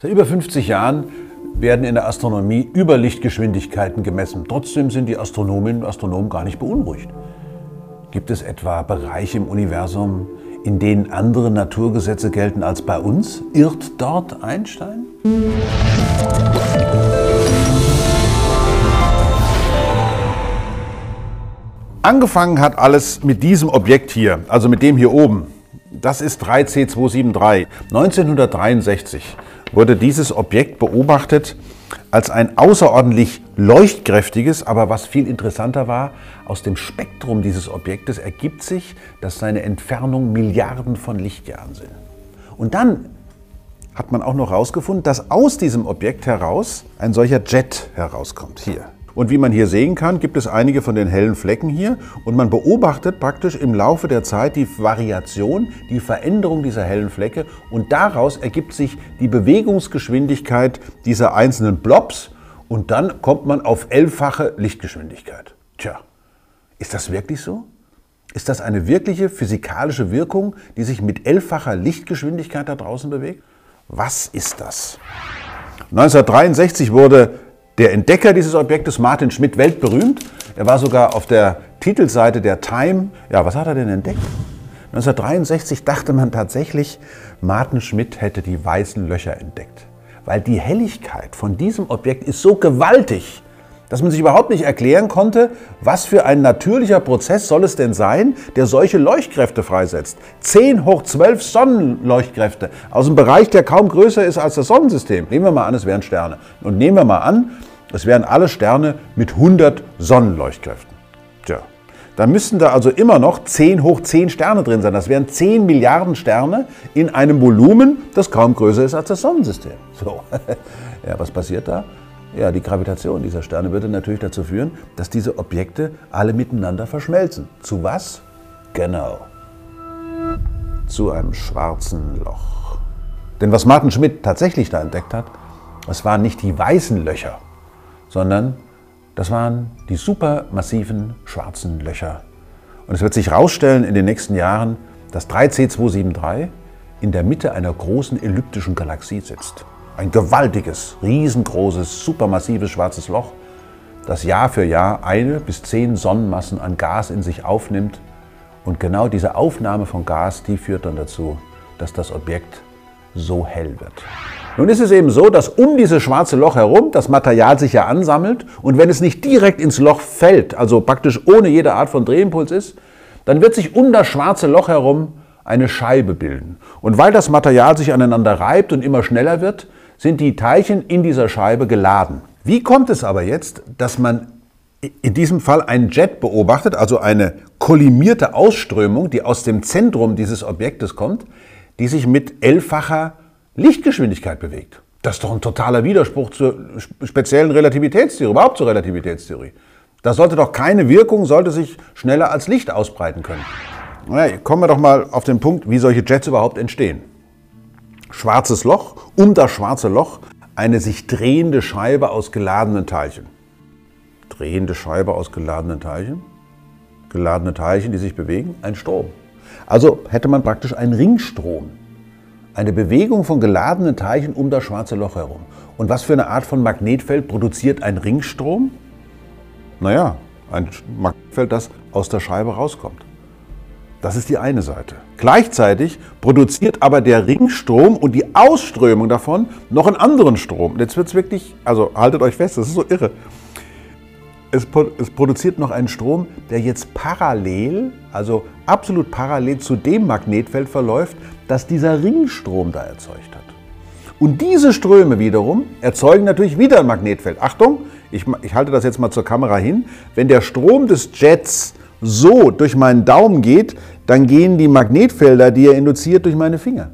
Seit über 50 Jahren werden in der Astronomie Überlichtgeschwindigkeiten gemessen. Trotzdem sind die Astronominnen und Astronomen gar nicht beunruhigt. Gibt es etwa Bereiche im Universum, in denen andere Naturgesetze gelten als bei uns? Irrt dort Einstein? Angefangen hat alles mit diesem Objekt hier, also mit dem hier oben. Das ist 3C273. 1963 wurde dieses Objekt beobachtet als ein außerordentlich leuchtkräftiges, aber was viel interessanter war, aus dem Spektrum dieses Objektes ergibt sich, dass seine Entfernung Milliarden von Lichtjahren sind. Und dann hat man auch noch herausgefunden, dass aus diesem Objekt heraus ein solcher Jet herauskommt. Hier. Und wie man hier sehen kann, gibt es einige von den hellen Flecken hier und man beobachtet praktisch im Laufe der Zeit die Variation, die Veränderung dieser hellen Flecke und daraus ergibt sich die Bewegungsgeschwindigkeit dieser einzelnen Blobs und dann kommt man auf elffache Lichtgeschwindigkeit. Tja, ist das wirklich so? Ist das eine wirkliche physikalische Wirkung, die sich mit elffacher Lichtgeschwindigkeit da draußen bewegt? Was ist das? 1963 wurde der Entdecker dieses Objektes, Martin Schmidt, weltberühmt. Er war sogar auf der Titelseite der Time. Ja, was hat er denn entdeckt? 1963 dachte man tatsächlich, Martin Schmidt hätte die weißen Löcher entdeckt. Weil die Helligkeit von diesem Objekt ist so gewaltig, dass man sich überhaupt nicht erklären konnte, was für ein natürlicher Prozess soll es denn sein, der solche Leuchtkräfte freisetzt. 10 hoch 12 Sonnenleuchtkräfte aus einem Bereich, der kaum größer ist als das Sonnensystem. Nehmen wir mal an, es wären Sterne. Und nehmen wir mal an, es wären alle Sterne mit 100 Sonnenleuchtkräften. Tja, da müssten da also immer noch 10 hoch 10 Sterne drin sein. Das wären 10 Milliarden Sterne in einem Volumen, das kaum größer ist als das Sonnensystem. So, ja, was passiert da? Ja, die Gravitation dieser Sterne würde natürlich dazu führen, dass diese Objekte alle miteinander verschmelzen. Zu was? Genau. Zu einem schwarzen Loch. Denn was Martin Schmidt tatsächlich da entdeckt hat, das waren nicht die weißen Löcher, sondern das waren die supermassiven schwarzen Löcher. Und es wird sich herausstellen in den nächsten Jahren, dass 3C273 in der Mitte einer großen elliptischen Galaxie sitzt. Ein gewaltiges, riesengroßes, supermassives schwarzes Loch, das Jahr für Jahr eine bis zehn Sonnenmassen an Gas in sich aufnimmt. Und genau diese Aufnahme von Gas, die führt dann dazu, dass das Objekt so hell wird. Nun ist es eben so, dass um dieses schwarze Loch herum das Material sich ja ansammelt und wenn es nicht direkt ins Loch fällt, also praktisch ohne jede Art von Drehimpuls ist, dann wird sich um das schwarze Loch herum eine Scheibe bilden. Und weil das Material sich aneinander reibt und immer schneller wird, sind die Teilchen in dieser Scheibe geladen. Wie kommt es aber jetzt, dass man in diesem Fall einen Jet beobachtet, also eine kollimierte Ausströmung, die aus dem Zentrum dieses Objektes kommt, die sich mit elffacher Lichtgeschwindigkeit bewegt? Das ist doch ein totaler Widerspruch zur speziellen Relativitätstheorie, überhaupt zur Relativitätstheorie. Da sollte doch keine Wirkung, sollte sich schneller als Licht ausbreiten können. Na, kommen wir doch mal auf den Punkt, wie solche Jets überhaupt entstehen schwarzes Loch, um das schwarze Loch eine sich drehende Scheibe aus geladenen Teilchen. Drehende Scheibe aus geladenen Teilchen, geladene Teilchen, die sich bewegen, ein Strom. Also hätte man praktisch einen Ringstrom, eine Bewegung von geladenen Teilchen um das schwarze Loch herum. Und was für eine Art von Magnetfeld produziert ein Ringstrom? Naja, ein Magnetfeld, das aus der Scheibe rauskommt. Das ist die eine Seite. Gleichzeitig produziert aber der Ringstrom und die Ausströmung davon noch einen anderen Strom. Jetzt wird es wirklich, also haltet euch fest, das ist so irre. Es, es, produziert noch einen Strom, der jetzt parallel, also absolut parallel zu dem Magnetfeld verläuft, das dieser Ringstrom da erzeugt hat. Und diese Ströme wiederum erzeugen natürlich wieder ein Magnetfeld. Achtung, ich, ich halte das jetzt mal zur Kamera hin. Wenn der Strom des Jets so durch meinen Daumen geht, dann gehen die Magnetfelder, die er induziert, durch meine Finger.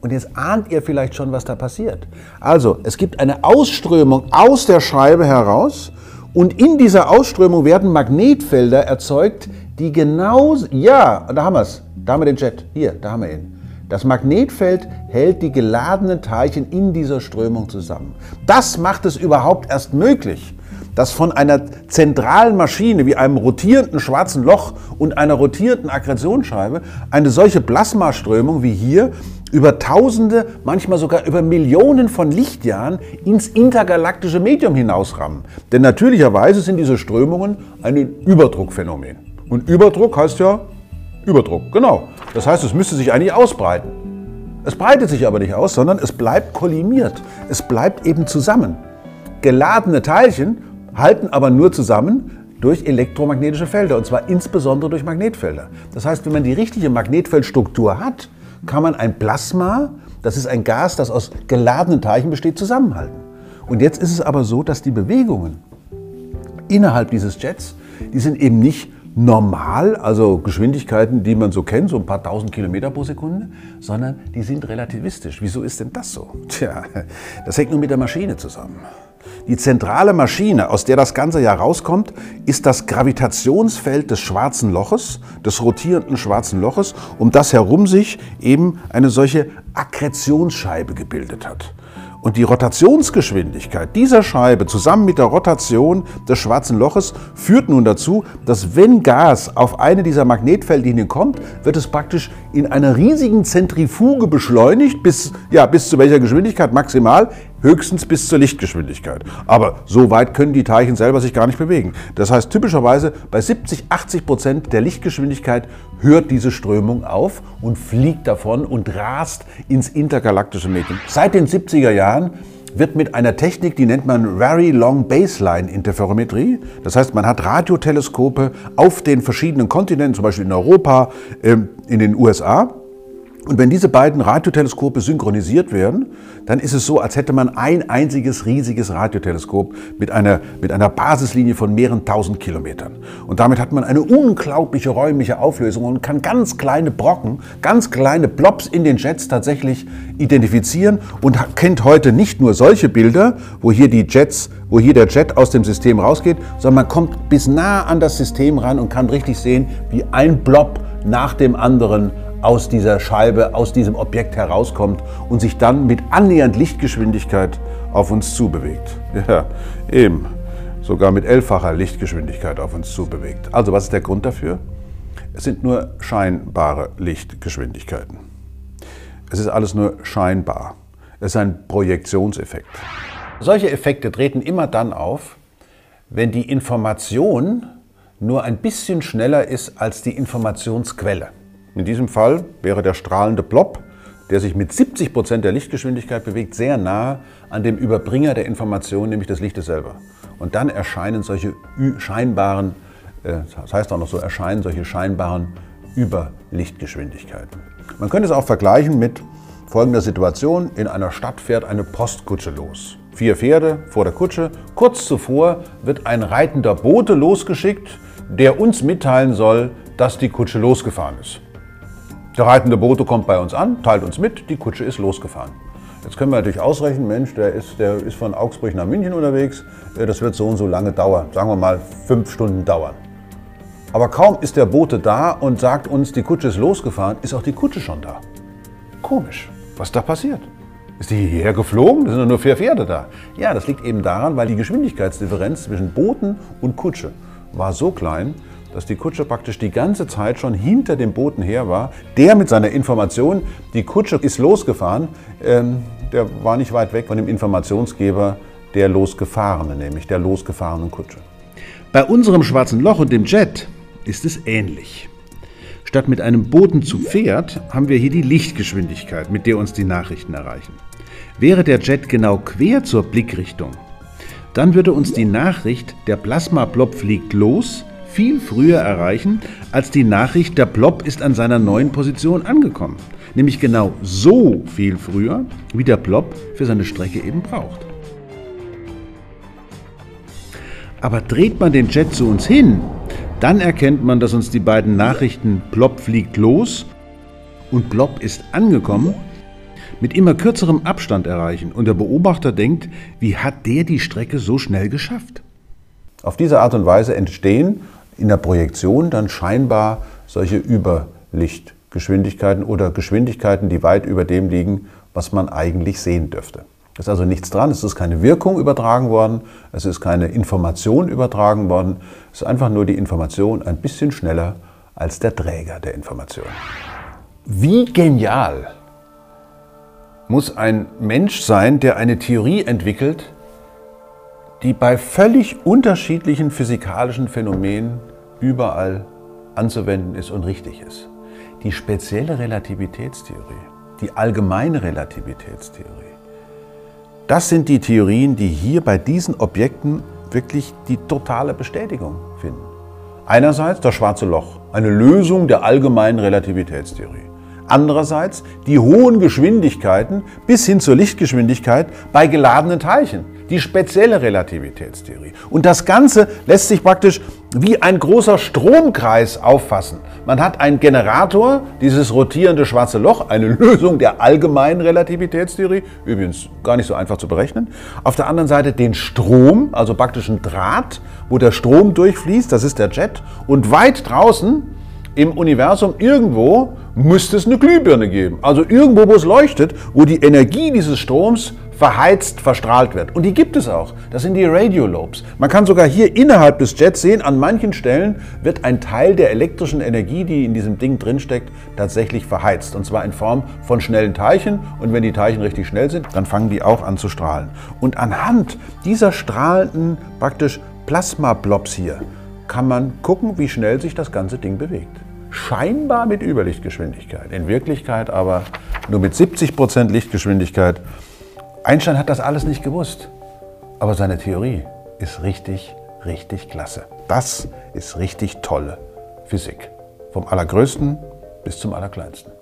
Und jetzt ahnt ihr vielleicht schon, was da passiert. Also, es gibt eine Ausströmung aus der Scheibe heraus und in dieser Ausströmung werden Magnetfelder erzeugt, die genau, ja, da haben wir es, da haben wir den Jet, hier, da haben wir ihn. Das Magnetfeld hält die geladenen Teilchen in dieser Strömung zusammen. Das macht es überhaupt erst möglich, dass von einer zentralen Maschine wie einem rotierenden schwarzen Loch und einer rotierenden Akkretionsscheibe eine solche Plasmaströmung wie hier über Tausende, manchmal sogar über Millionen von Lichtjahren ins intergalaktische Medium hinausrammen. Denn natürlicherweise sind diese Strömungen ein Überdruckphänomen. Und Überdruck heißt ja Überdruck, genau. Das heißt, es müsste sich eigentlich ausbreiten. Es breitet sich aber nicht aus, sondern es bleibt kollimiert. Es bleibt eben zusammen. Geladene Teilchen halten aber nur zusammen durch elektromagnetische Felder, und zwar insbesondere durch Magnetfelder. Das heißt, wenn man die richtige Magnetfeldstruktur hat, kann man ein Plasma, das ist ein Gas, das aus geladenen Teilchen besteht, zusammenhalten. Und jetzt ist es aber so, dass die Bewegungen innerhalb dieses Jets, die sind eben nicht normal, also Geschwindigkeiten, die man so kennt, so ein paar tausend Kilometer pro Sekunde, sondern die sind relativistisch. Wieso ist denn das so? Tja, das hängt nur mit der Maschine zusammen. Die zentrale Maschine, aus der das Ganze ja rauskommt, ist das Gravitationsfeld des schwarzen Loches, des rotierenden schwarzen Loches, um das herum sich eben eine solche Akkretionsscheibe gebildet hat. Und die Rotationsgeschwindigkeit dieser Scheibe zusammen mit der Rotation des schwarzen Loches führt nun dazu, dass wenn Gas auf eine dieser Magnetfeldlinien kommt, wird es praktisch in einer riesigen Zentrifuge beschleunigt, bis, ja, bis zu welcher Geschwindigkeit maximal? Höchstens bis zur Lichtgeschwindigkeit. Aber so weit können die Teilchen selber sich gar nicht bewegen. Das heißt, typischerweise bei 70, 80 Prozent der Lichtgeschwindigkeit hört diese Strömung auf und fliegt davon und rast ins intergalaktische Medium. Seit den 70er Jahren wird mit einer Technik, die nennt man Very Long Baseline Interferometrie. Das heißt, man hat Radioteleskope auf den verschiedenen Kontinenten, zum Beispiel in Europa, ähm, in den USA und wenn diese beiden Radioteleskope synchronisiert werden, dann ist es so, als hätte man ein einziges riesiges Radioteleskop mit einer, mit einer Basislinie von mehreren tausend Kilometern. Und damit hat man eine unglaubliche räumliche Auflösung und kann ganz kleine Brocken, ganz kleine Blobs in den Jets tatsächlich identifizieren und kennt heute nicht nur solche Bilder, wo hier die Jets, wo hier der Jet aus dem System rausgeht, sondern man kommt bis nah an das System ran und kann richtig sehen, wie ein Blob nach dem anderen aus dieser Scheibe, aus diesem Objekt herauskommt und sich dann mit annähernd Lichtgeschwindigkeit auf uns zubewegt. Ja, eben. Sogar mit elffacher Lichtgeschwindigkeit auf uns zubewegt. Also was ist der Grund dafür? Es sind nur scheinbare Lichtgeschwindigkeiten. Es ist alles nur scheinbar. Es ist ein Projektionseffekt. Solche Effekte treten immer dann auf, wenn die Information nur ein bisschen schneller ist als die Informationsquelle. In diesem Fall wäre der strahlende Blob, der sich mit 70 Prozent der Lichtgeschwindigkeit bewegt, sehr nah an dem Überbringer der Information, nämlich des Lichtes selber. Und dann erscheinen solche scheinbaren, äh, das heißt auch noch so, erscheinen solche scheinbaren Überlichtgeschwindigkeiten. Man könnte es auch vergleichen mit folgender Situation. In einer Stadt fährt eine Postkutsche los. Vier Pferde vor der Kutsche. Kurz zuvor wird ein reitender Bote losgeschickt, der uns mitteilen soll, dass die Kutsche losgefahren ist. Der reitende Bote kommt bei uns an, teilt uns mit, die Kutsche ist losgefahren. Jetzt können wir natürlich ausrechnen, Mensch, der ist, der ist von Augsburg nach München unterwegs, äh, das wird so und so lange dauern, sagen wir mal fünf Stunden dauern. Aber kaum ist der Bote da und sagt uns, die Kutsche ist losgefahren, ist auch die Kutsche schon da. Komisch, was da passiert? Ist die hierher geflogen? Da sind nur vier Pferde da. Ja, das liegt eben daran, weil die Geschwindigkeitsdifferenz zwischen Booten und Kutsche war so klein, dass die Kutsche praktisch die ganze Zeit schon hinter dem Boten her war. Der mit seiner Information, die Kutsche ist losgefahren, ähm, der war nicht weit weg von dem Informationsgeber der Losgefahrenen, nämlich der losgefahrenen Kutsche. Bei unserem schwarzen Loch und dem Jet ist es ähnlich. Statt mit einem Boten zu Pferd haben wir hier die Lichtgeschwindigkeit, mit der uns die Nachrichten erreichen. Wäre der Jet genau quer zur Blickrichtung, dann würde uns die Nachricht, der Plasma-Blob fliegt los, viel früher erreichen, als die Nachricht, der Blob ist an seiner neuen Position angekommen. Nämlich genau so viel früher, wie der Blob für seine Strecke eben braucht. Aber dreht man den Jet zu uns hin, dann erkennt man, dass uns die beiden Nachrichten Blob fliegt los und Blob ist angekommen mit immer kürzerem Abstand erreichen und der Beobachter denkt, wie hat der die Strecke so schnell geschafft? Auf diese Art und Weise entstehen in der Projektion dann scheinbar solche Überlichtgeschwindigkeiten oder Geschwindigkeiten, die weit über dem liegen, was man eigentlich sehen dürfte. Es ist also nichts dran, es ist keine Wirkung übertragen worden, es ist keine Information übertragen worden, es ist einfach nur die Information ein bisschen schneller als der Träger der Information. Wie genial muss ein Mensch sein, der eine Theorie entwickelt, die bei völlig unterschiedlichen physikalischen Phänomenen überall anzuwenden ist und richtig ist. Die spezielle Relativitätstheorie, die allgemeine Relativitätstheorie, das sind die Theorien, die hier bei diesen Objekten wirklich die totale Bestätigung finden. Einerseits das schwarze Loch, eine Lösung der allgemeinen Relativitätstheorie. Andererseits die hohen Geschwindigkeiten bis hin zur Lichtgeschwindigkeit bei geladenen Teilchen, die spezielle Relativitätstheorie. Und das Ganze lässt sich praktisch wie ein großer Stromkreis auffassen. Man hat einen Generator, dieses rotierende schwarze Loch, eine Lösung der allgemeinen Relativitätstheorie, übrigens gar nicht so einfach zu berechnen. Auf der anderen Seite den Strom, also praktisch ein Draht, wo der Strom durchfließt, das ist der Jet. Und weit draußen im Universum irgendwo müsste es eine Glühbirne geben. Also irgendwo, wo es leuchtet, wo die Energie dieses Stroms verheizt, verstrahlt wird. Und die gibt es auch. Das sind die Radiolobes. Man kann sogar hier innerhalb des Jets sehen, an manchen Stellen wird ein Teil der elektrischen Energie, die in diesem Ding drinsteckt, tatsächlich verheizt. Und zwar in Form von schnellen Teilchen. Und wenn die Teilchen richtig schnell sind, dann fangen die auch an zu strahlen. Und anhand dieser strahlenden praktisch Plasmablobs hier kann man gucken, wie schnell sich das ganze Ding bewegt. Scheinbar mit Überlichtgeschwindigkeit, in Wirklichkeit aber nur mit 70 Prozent Lichtgeschwindigkeit Einstein hat das alles nicht gewusst, aber seine Theorie ist richtig, richtig klasse. Das ist richtig tolle Physik. Vom Allergrößten bis zum Allerkleinsten.